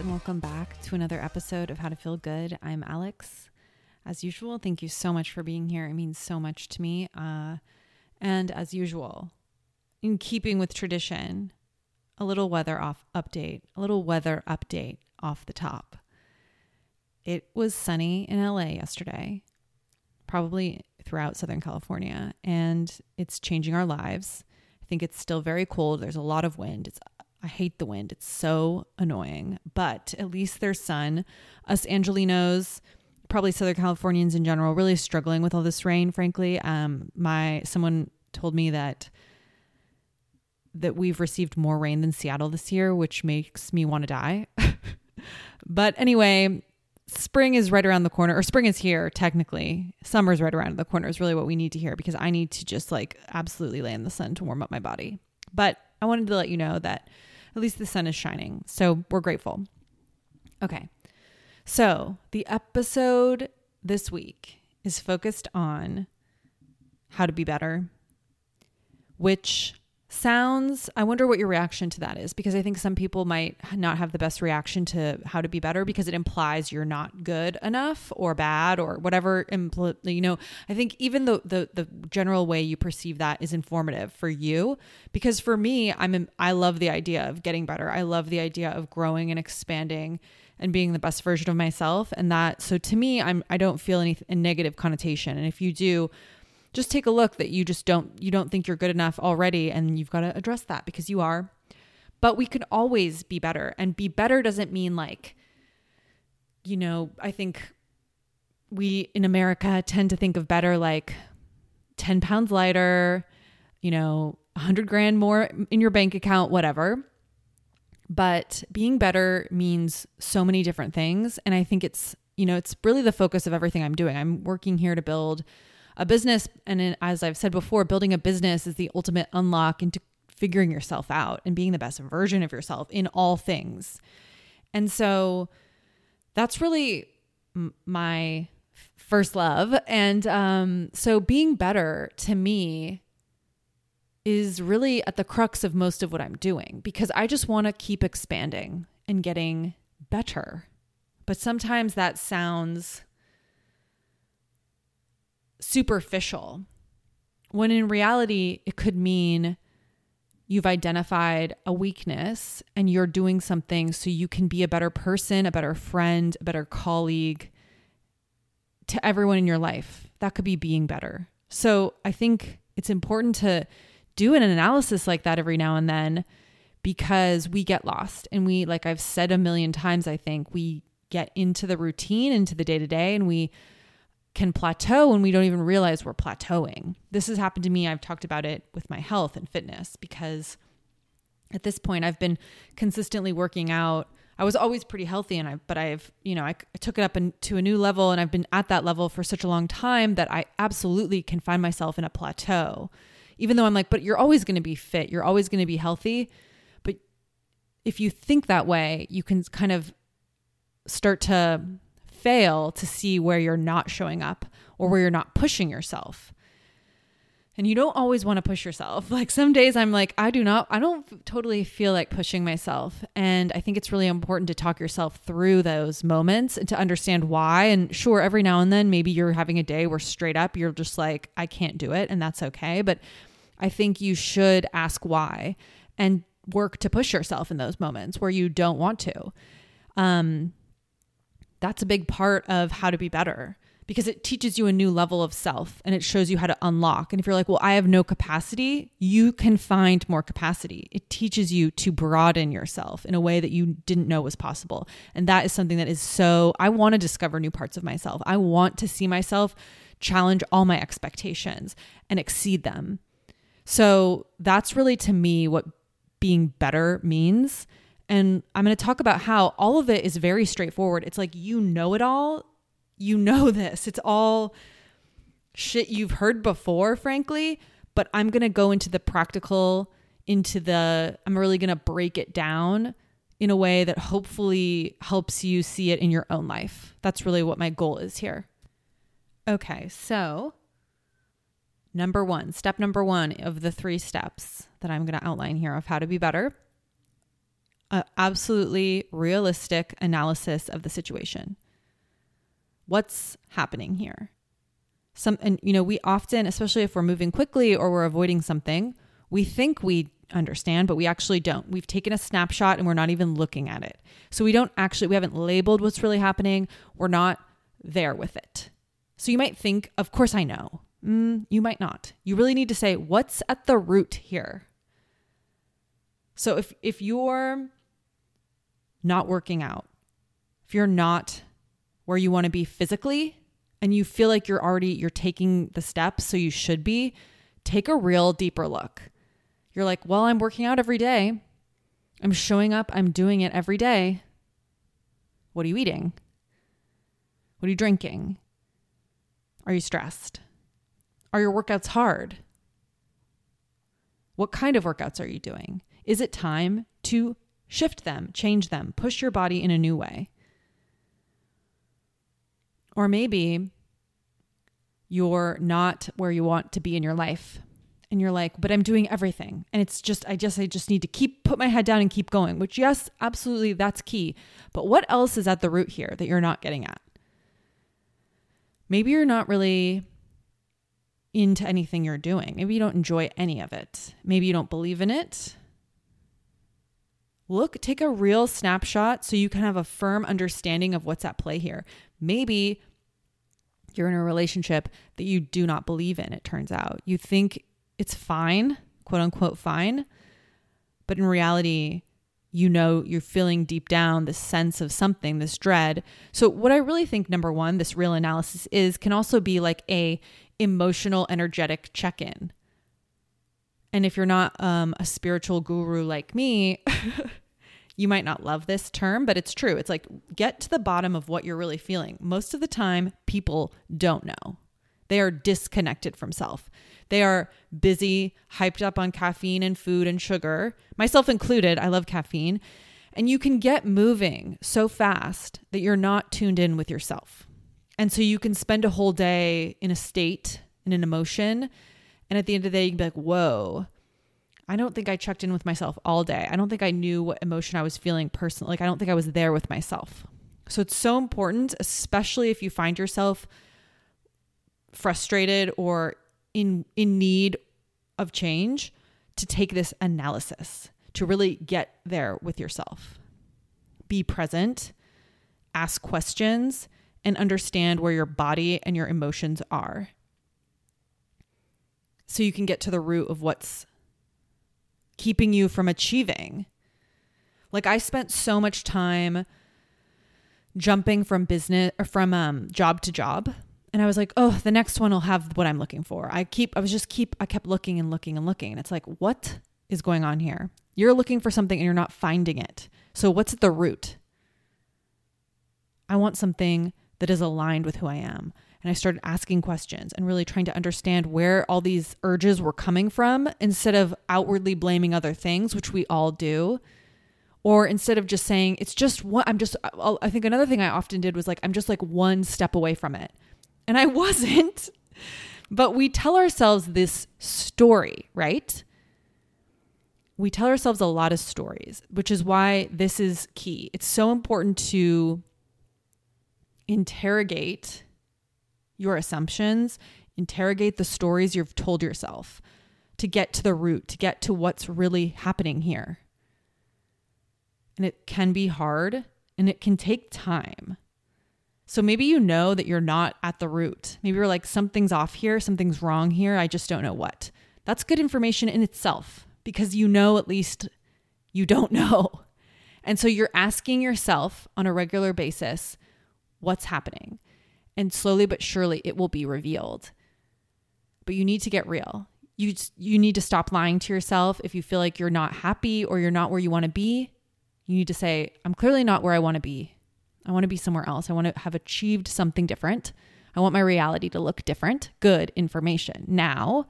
and welcome back to another episode of How to Feel Good. I'm Alex. As usual, thank you so much for being here. It means so much to me. Uh, and as usual, in keeping with tradition, a little weather off update, a little weather update off the top. It was sunny in LA yesterday, probably throughout Southern California, and it's changing our lives. I think it's still very cold. There's a lot of wind. It's I hate the wind. It's so annoying. But at least there's sun. Us Angelenos, probably Southern Californians in general, really struggling with all this rain. Frankly, um, my someone told me that that we've received more rain than Seattle this year, which makes me want to die. but anyway, spring is right around the corner, or spring is here technically. Summer's right around the corner is really what we need to hear because I need to just like absolutely lay in the sun to warm up my body. But I wanted to let you know that at least the sun is shining. So we're grateful. Okay. So the episode this week is focused on how to be better, which sounds i wonder what your reaction to that is because i think some people might not have the best reaction to how to be better because it implies you're not good enough or bad or whatever you know i think even the, the the general way you perceive that is informative for you because for me i'm i love the idea of getting better. I love the idea of growing and expanding and being the best version of myself and that so to me i'm i don't feel any negative connotation and if you do just take a look that you just don't you don't think you're good enough already and you've got to address that because you are. But we can always be better and be better doesn't mean like you know i think we in america tend to think of better like 10 pounds lighter you know 100 grand more in your bank account whatever. But being better means so many different things and i think it's you know it's really the focus of everything i'm doing. I'm working here to build a business and as i've said before building a business is the ultimate unlock into figuring yourself out and being the best version of yourself in all things. And so that's really m- my first love. And um, so being better to me is really at the crux of most of what i'm doing because i just want to keep expanding and getting better. But sometimes that sounds superficial when in reality it could mean you've identified a weakness and you're doing something so you can be a better person, a better friend, a better colleague to everyone in your life. That could be being better. So I think it's important to do an analysis like that every now and then because we get lost and we, like I've said a million times, I think we get into the routine, into the day to day, and we can plateau and we don't even realize we're plateauing. This has happened to me. I've talked about it with my health and fitness because at this point I've been consistently working out. I was always pretty healthy and I but I've, you know, I, I took it up in, to a new level and I've been at that level for such a long time that I absolutely can find myself in a plateau. Even though I'm like, but you're always going to be fit, you're always going to be healthy. But if you think that way, you can kind of start to fail to see where you're not showing up or where you're not pushing yourself. And you don't always want to push yourself. Like some days I'm like, I do not, I don't totally feel like pushing myself. And I think it's really important to talk yourself through those moments and to understand why. And sure, every now and then, maybe you're having a day where straight up you're just like, I can't do it. And that's okay. But I think you should ask why and work to push yourself in those moments where you don't want to. Um, that's a big part of how to be better because it teaches you a new level of self and it shows you how to unlock. And if you're like, well, I have no capacity, you can find more capacity. It teaches you to broaden yourself in a way that you didn't know was possible. And that is something that is so, I want to discover new parts of myself. I want to see myself challenge all my expectations and exceed them. So that's really to me what being better means. And I'm going to talk about how all of it is very straightforward. It's like you know it all. You know this. It's all shit you've heard before, frankly. But I'm going to go into the practical, into the, I'm really going to break it down in a way that hopefully helps you see it in your own life. That's really what my goal is here. Okay, so number one, step number one of the three steps that I'm going to outline here of how to be better an absolutely realistic analysis of the situation. What's happening here? Some and you know, we often, especially if we're moving quickly or we're avoiding something, we think we understand, but we actually don't. We've taken a snapshot and we're not even looking at it. So we don't actually we haven't labeled what's really happening. We're not there with it. So you might think, of course I know. Mm, you might not. You really need to say, what's at the root here? So if if you're not working out, if you're not where you want to be physically and you feel like you're already you're taking the steps so you should be, take a real deeper look. You're like, "Well, I'm working out every day. I'm showing up, I'm doing it every day. What are you eating? What are you drinking? Are you stressed? Are your workouts hard? What kind of workouts are you doing? Is it time to shift them, change them, push your body in a new way? Or maybe you're not where you want to be in your life and you're like but i'm doing everything. And it's just i just i just need to keep put my head down and keep going which yes absolutely that's key. But what else is at the root here that you're not getting at? Maybe you're not really into anything you're doing. Maybe you don't enjoy any of it. Maybe you don't believe in it look take a real snapshot so you can have a firm understanding of what's at play here maybe you're in a relationship that you do not believe in, it turns out. You think it's fine, quote unquote, fine. But in reality, you know, you're feeling deep down this sense of something, this dread. So, what I really think, number one, this real analysis is can also be like a emotional, energetic check in. And if you're not um, a spiritual guru like me, You might not love this term, but it's true. It's like get to the bottom of what you're really feeling. Most of the time, people don't know. They are disconnected from self. They are busy, hyped up on caffeine and food and sugar, myself included. I love caffeine. And you can get moving so fast that you're not tuned in with yourself. And so you can spend a whole day in a state, in an emotion. And at the end of the day, you can be like, whoa, I don't think I checked in with myself all day. I don't think I knew what emotion I was feeling personally. Like, I don't think I was there with myself. So it's so important, especially if you find yourself frustrated or in in need of change, to take this analysis, to really get there with yourself. Be present, ask questions, and understand where your body and your emotions are. So you can get to the root of what's keeping you from achieving. Like I spent so much time jumping from business or from um, job to job and I was like, "Oh, the next one will have what I'm looking for." I keep I was just keep I kept looking and looking and looking and it's like, "What is going on here?" You're looking for something and you're not finding it. So what's at the root? I want something that is aligned with who I am and I started asking questions and really trying to understand where all these urges were coming from instead of outwardly blaming other things, which we all do. Or instead of just saying, it's just what I'm just, uh, I think another thing I often did was like, I'm just like one step away from it. And I wasn't. But we tell ourselves this story, right? We tell ourselves a lot of stories, which is why this is key. It's so important to interrogate your assumptions, interrogate the stories you've told yourself to get to the root, to get to what's really happening here. And it can be hard and it can take time. So maybe you know that you're not at the root. Maybe you're like, something's off here, something's wrong here, I just don't know what. That's good information in itself because you know at least you don't know. And so you're asking yourself on a regular basis, what's happening? And slowly but surely it will be revealed. But you need to get real. You you need to stop lying to yourself if you feel like you're not happy or you're not where you want to be. You need to say, I'm clearly not where I want to be. I want to be somewhere else. I want to have achieved something different. I want my reality to look different. Good information. Now,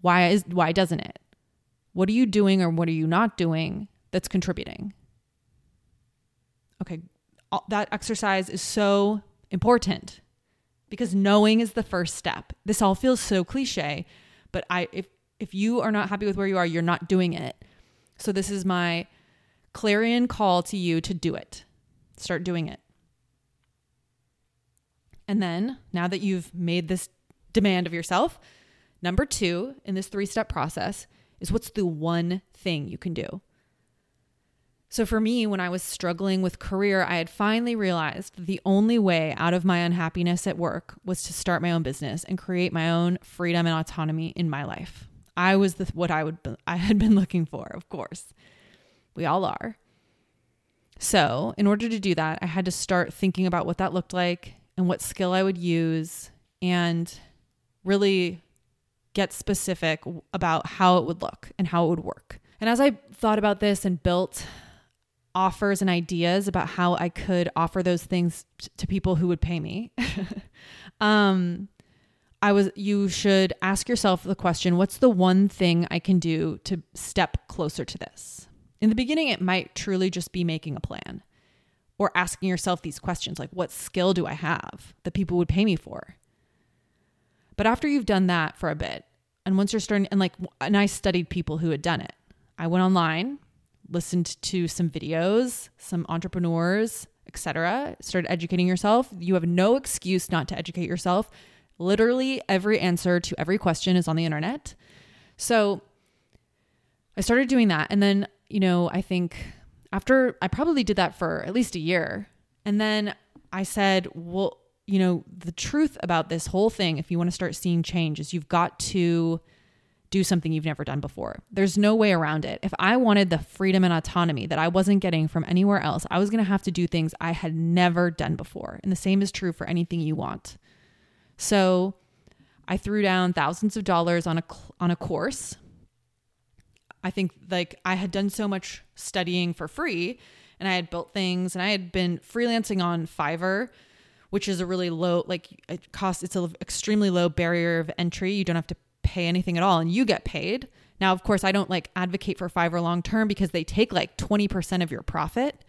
why is why doesn't it? What are you doing or what are you not doing that's contributing? Okay, that exercise is so important because knowing is the first step. This all feels so cliche, but I if if you are not happy with where you are, you're not doing it. So this is my clarion call to you to do it. Start doing it. And then, now that you've made this demand of yourself, number two in this three step process is what's the one thing you can do? So, for me, when I was struggling with career, I had finally realized the only way out of my unhappiness at work was to start my own business and create my own freedom and autonomy in my life. I was the, what I would I had been looking for, of course. We all are. So, in order to do that, I had to start thinking about what that looked like and what skill I would use and really get specific about how it would look and how it would work. And as I thought about this and built offers and ideas about how I could offer those things t- to people who would pay me. um, I was you should ask yourself the question, what's the one thing I can do to step closer to this? In the beginning it might truly just be making a plan or asking yourself these questions like what skill do I have that people would pay me for? But after you've done that for a bit, and once you're starting and like and I studied people who had done it. I went online, listened to some videos, some entrepreneurs, etc. Started educating yourself. You have no excuse not to educate yourself. Literally every answer to every question is on the internet. So I started doing that and then, you know, I think after I probably did that for at least a year. And then I said, well, you know, the truth about this whole thing if you want to start seeing change is you've got to do something you've never done before. There's no way around it. If I wanted the freedom and autonomy that I wasn't getting from anywhere else, I was going to have to do things I had never done before. And the same is true for anything you want. So, I threw down thousands of dollars on a on a course. I think like I had done so much studying for free and I had built things and I had been freelancing on Fiverr which is a really low like it costs it's an extremely low barrier of entry. You don't have to pay anything at all and you get paid. Now, of course, I don't like advocate for Fiverr long term because they take like 20% of your profit.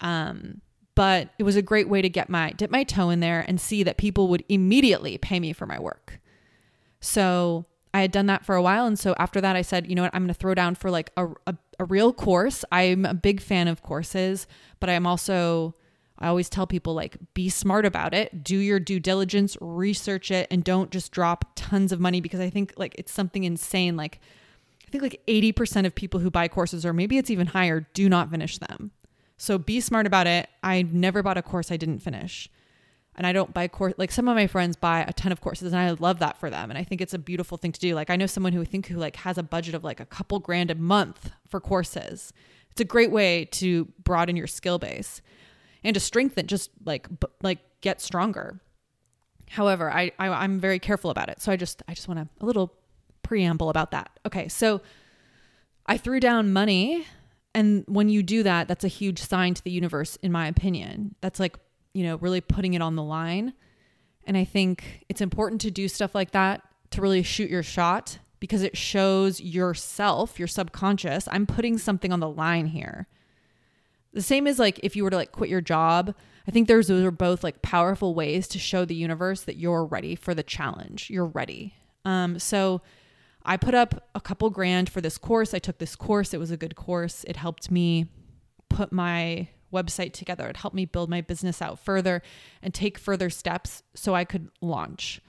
Um, but it was a great way to get my dip my toe in there and see that people would immediately pay me for my work. So I had done that for a while. And so after that, I said, you know what, I'm going to throw down for like a, a, a real course. I'm a big fan of courses, but I'm also I always tell people like be smart about it, do your due diligence, research it and don't just drop tons of money because I think like it's something insane like I think like 80% of people who buy courses or maybe it's even higher do not finish them. So be smart about it. I never bought a course I didn't finish. And I don't buy course like some of my friends buy a ton of courses and I love that for them and I think it's a beautiful thing to do. Like I know someone who I think who like has a budget of like a couple grand a month for courses. It's a great way to broaden your skill base and to strengthen just like b- like get stronger. However I, I i'm very careful about it. So i just i just want a, a little preamble about that. Okay so i threw down money and when you do that that's a huge sign to the universe in my opinion. That's like you know really putting it on the line. And i think it's important to do stuff like that to really shoot your shot because it shows yourself your subconscious i'm putting something on the line here the same as like if you were to like quit your job, I think there's those are both like powerful ways to show the universe that you're ready for the challenge. You're ready. Um, so I put up a couple grand for this course. I took this course. It was a good course. It helped me put my website together. It helped me build my business out further and take further steps so I could launch.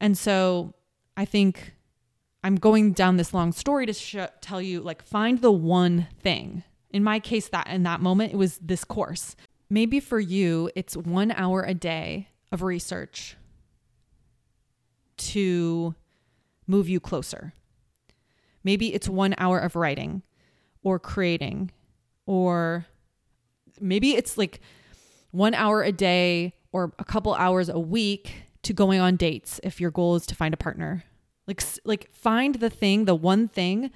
And so I think I'm going down this long story to sh- tell you like find the one thing in my case, that in that moment, it was this course. Maybe for you, it's one hour a day of research to move you closer. Maybe it's one hour of writing or creating, or maybe it's like one hour a day or a couple hours a week to going on dates if your goal is to find a partner. Like like find the thing, the one thing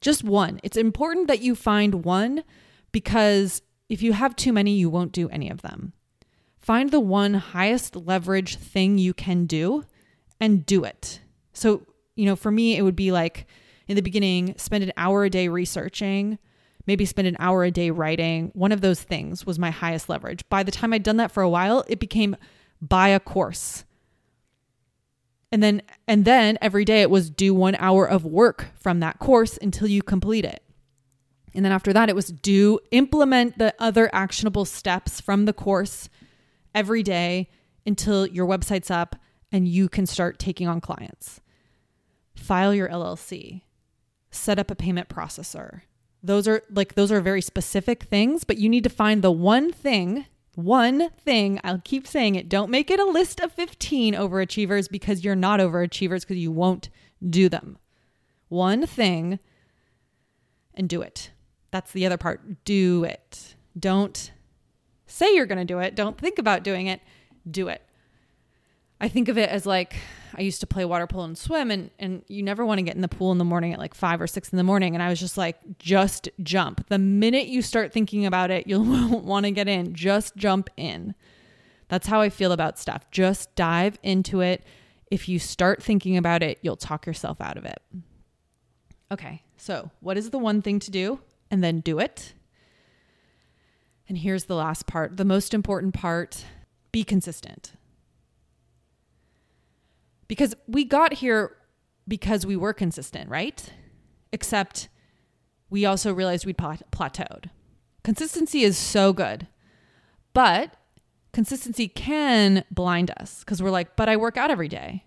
just one. It's important that you find one because if you have too many, you won't do any of them. Find the one highest leverage thing you can do and do it. So, you know, for me, it would be like in the beginning, spend an hour a day researching, maybe spend an hour a day writing. One of those things was my highest leverage. By the time I'd done that for a while, it became buy a course and then and then every day it was do 1 hour of work from that course until you complete it. And then after that, it was do implement the other actionable steps from the course every day until your website's up and you can start taking on clients. File your LLC, set up a payment processor. Those are like, those are very specific things, but you need to find the one thing, one thing. I'll keep saying it. Don't make it a list of 15 overachievers because you're not overachievers because you won't do them. One thing and do it. That's the other part. Do it. Don't say you're going to do it. Don't think about doing it. Do it. I think of it as like I used to play water polo and swim and and you never want to get in the pool in the morning at like 5 or 6 in the morning and I was just like just jump. The minute you start thinking about it, you'll want to get in. Just jump in. That's how I feel about stuff. Just dive into it. If you start thinking about it, you'll talk yourself out of it. Okay. So, what is the one thing to do? And then do it. And here's the last part, the most important part be consistent. Because we got here because we were consistent, right? Except we also realized we'd plateaued. Consistency is so good, but consistency can blind us because we're like, but I work out every day,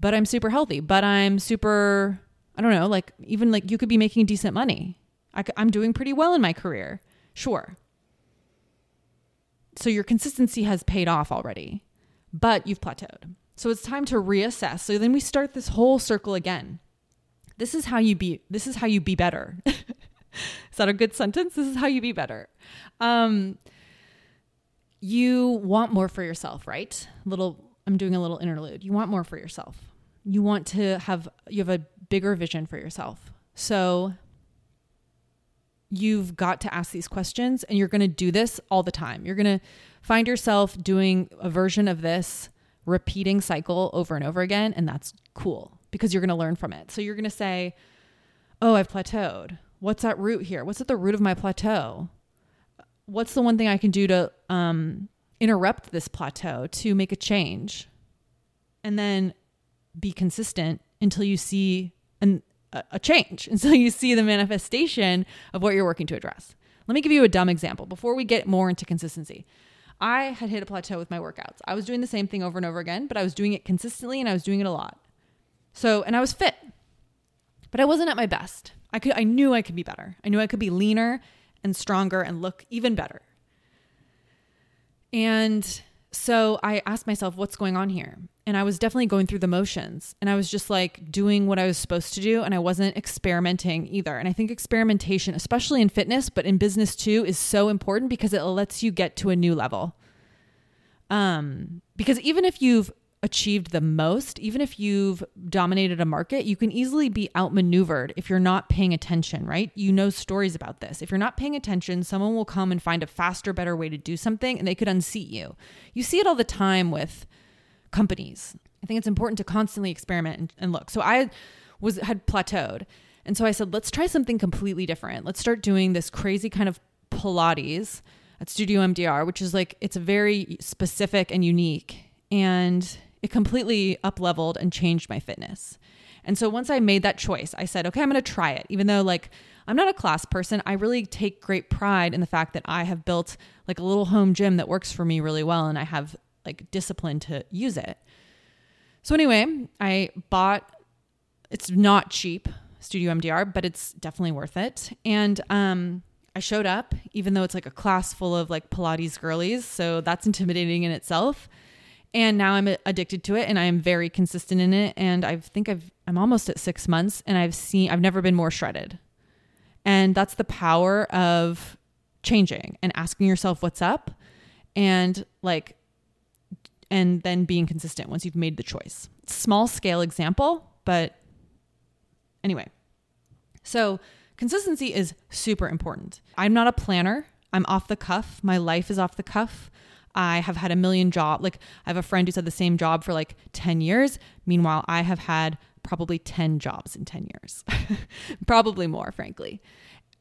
but I'm super healthy, but I'm super, I don't know, like even like you could be making decent money. I, I'm doing pretty well in my career. Sure. So your consistency has paid off already, but you've plateaued. So it's time to reassess. So then we start this whole circle again. This is how you be this is how you be better. is that a good sentence? This is how you be better. Um you want more for yourself, right? Little I'm doing a little interlude. You want more for yourself. You want to have you have a bigger vision for yourself. So you've got to ask these questions and you're going to do this all the time. You're going to find yourself doing a version of this repeating cycle over and over again and that's cool because you're going to learn from it. So you're going to say, "Oh, I've plateaued. What's at root here? What's at the root of my plateau? What's the one thing I can do to um, interrupt this plateau to make a change?" And then be consistent until you see an a change until you see the manifestation of what you're working to address. Let me give you a dumb example before we get more into consistency. I had hit a plateau with my workouts. I was doing the same thing over and over again, but I was doing it consistently and I was doing it a lot. So, and I was fit, but I wasn't at my best. I could, I knew I could be better. I knew I could be leaner and stronger and look even better. And so I asked myself, what's going on here? And I was definitely going through the motions and I was just like doing what I was supposed to do and I wasn't experimenting either. And I think experimentation, especially in fitness, but in business too, is so important because it lets you get to a new level. Um, because even if you've achieved the most, even if you've dominated a market, you can easily be outmaneuvered if you're not paying attention, right? You know stories about this. If you're not paying attention, someone will come and find a faster, better way to do something and they could unseat you. You see it all the time with companies. I think it's important to constantly experiment and, and look. So I was had plateaued. And so I said, let's try something completely different. Let's start doing this crazy kind of Pilates at Studio MDR, which is like it's very specific and unique. And it completely up leveled and changed my fitness. And so once I made that choice, I said, okay, I'm going to try it. Even though like I'm not a class person, I really take great pride in the fact that I have built like a little home gym that works for me really well and I have like discipline to use it. So anyway, I bought it's not cheap, Studio MDR, but it's definitely worth it. And um I showed up even though it's like a class full of like Pilates girlies, so that's intimidating in itself and now I'm addicted to it and I am very consistent in it and I think I've I'm almost at 6 months and I've seen I've never been more shredded. And that's the power of changing and asking yourself what's up and like and then being consistent once you've made the choice. Small scale example, but anyway. So, consistency is super important. I'm not a planner. I'm off the cuff. My life is off the cuff. I have had a million job like I have a friend who's had the same job for like 10 years. Meanwhile, I have had probably 10 jobs in 10 years. probably more, frankly.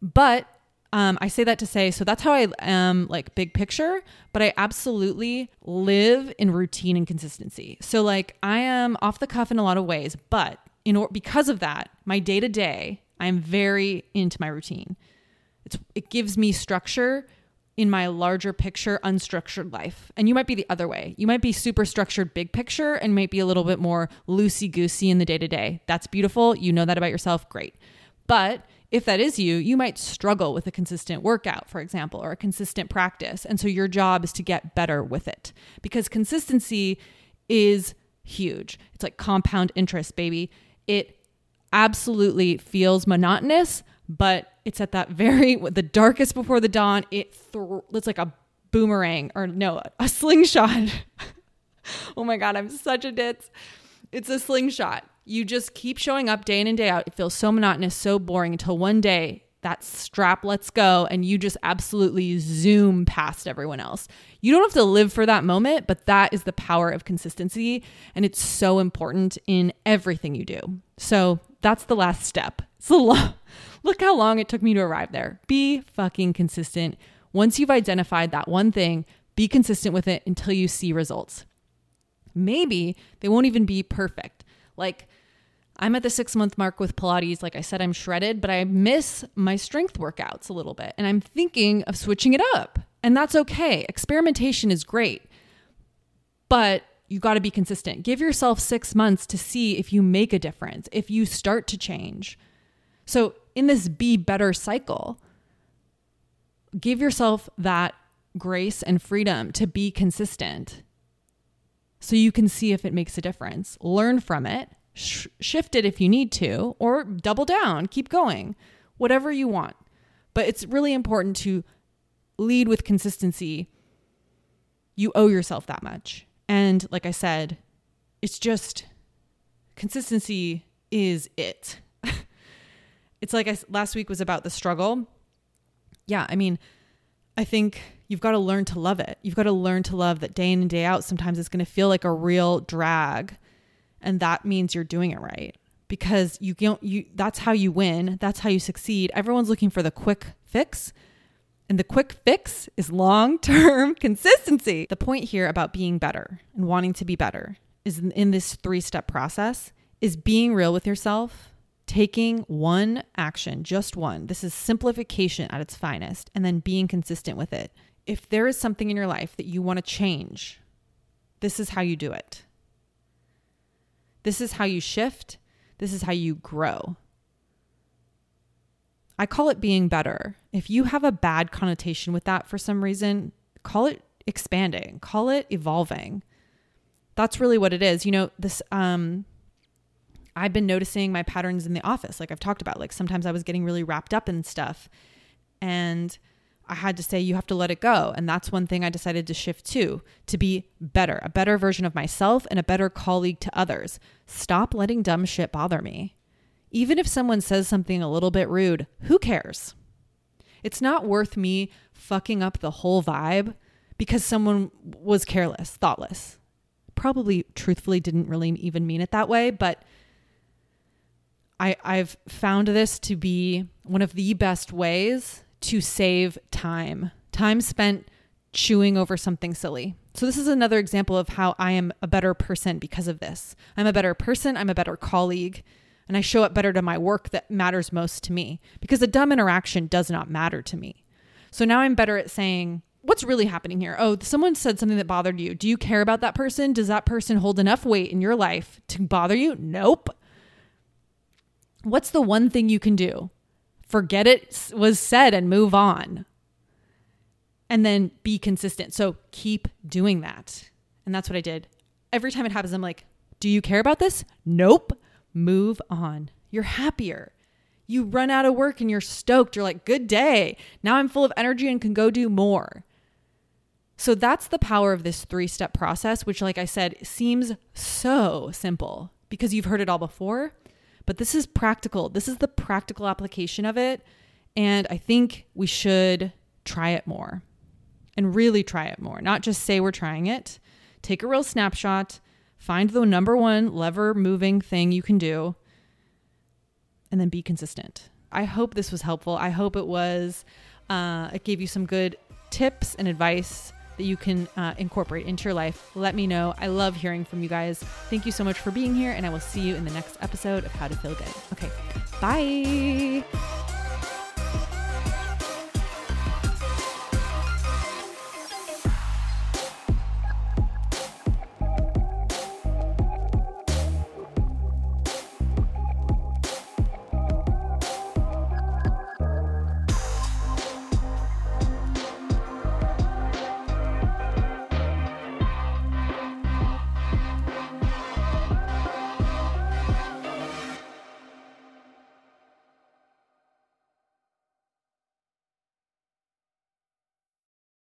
But um, I say that to say, so that's how I am like big picture, but I absolutely live in routine and consistency. So like I am off the cuff in a lot of ways, but in or- because of that, my day to day, I'm very into my routine. It's it gives me structure in my larger picture unstructured life. And you might be the other way. You might be super structured big picture and might be a little bit more loosey goosey in the day to day. That's beautiful. You know that about yourself. Great. But if that is you, you might struggle with a consistent workout, for example, or a consistent practice. And so your job is to get better with it because consistency is huge. It's like compound interest, baby. It absolutely feels monotonous, but it's at that very the darkest before the dawn. It th- it's like a boomerang or no, a slingshot. oh my god, I'm such a ditz. It's a slingshot. You just keep showing up day in and day out. It feels so monotonous, so boring until one day that strap lets go and you just absolutely zoom past everyone else. You don't have to live for that moment, but that is the power of consistency. And it's so important in everything you do. So that's the last step. So look how long it took me to arrive there. Be fucking consistent. Once you've identified that one thing, be consistent with it until you see results. Maybe they won't even be perfect. Like, I'm at the six month mark with Pilates. Like I said, I'm shredded, but I miss my strength workouts a little bit. And I'm thinking of switching it up. And that's okay. Experimentation is great. But you got to be consistent. Give yourself six months to see if you make a difference, if you start to change. So, in this be better cycle, give yourself that grace and freedom to be consistent so you can see if it makes a difference. Learn from it sh- shift it if you need to, or double down, keep going, whatever you want. But it's really important to lead with consistency. You owe yourself that much. And like I said, it's just consistency is it. it's like I, last week was about the struggle. Yeah, I mean, I think you've got to learn to love it. You've got to learn to love that day in and day out. Sometimes it's going to feel like a real drag and that means you're doing it right because you don't you that's how you win. That's how you succeed. Everyone's looking for the quick fix and the quick fix is long-term consistency. The point here about being better and wanting to be better is in this three-step process is being real with yourself taking one action just one. This is simplification at its finest and then being consistent with it. If there is something in your life that you want to change this is how you do it this is how you shift. This is how you grow. I call it being better. If you have a bad connotation with that for some reason, call it expanding, call it evolving. That's really what it is. You know, this um I've been noticing my patterns in the office like I've talked about. Like sometimes I was getting really wrapped up in stuff and I had to say, you have to let it go. And that's one thing I decided to shift to, to be better, a better version of myself and a better colleague to others. Stop letting dumb shit bother me. Even if someone says something a little bit rude, who cares? It's not worth me fucking up the whole vibe because someone was careless, thoughtless. Probably truthfully didn't really even mean it that way, but I, I've found this to be one of the best ways to save time, time spent chewing over something silly. So, this is another example of how I am a better person because of this. I'm a better person, I'm a better colleague, and I show up better to my work that matters most to me because a dumb interaction does not matter to me. So now I'm better at saying, What's really happening here? Oh, someone said something that bothered you. Do you care about that person? Does that person hold enough weight in your life to bother you? Nope. What's the one thing you can do? Forget it was said and move on. And then be consistent. So keep doing that. And that's what I did. Every time it happens, I'm like, do you care about this? Nope. Move on. You're happier. You run out of work and you're stoked. You're like, good day. Now I'm full of energy and can go do more. So that's the power of this three step process, which, like I said, seems so simple because you've heard it all before. But this is practical. This is the practical application of it. And I think we should try it more and really try it more, not just say we're trying it. Take a real snapshot, find the number one lever moving thing you can do, and then be consistent. I hope this was helpful. I hope it was, uh, it gave you some good tips and advice that you can uh, incorporate into your life, let me know. I love hearing from you guys. Thank you so much for being here, and I will see you in the next episode of How to Feel Good. Okay, bye.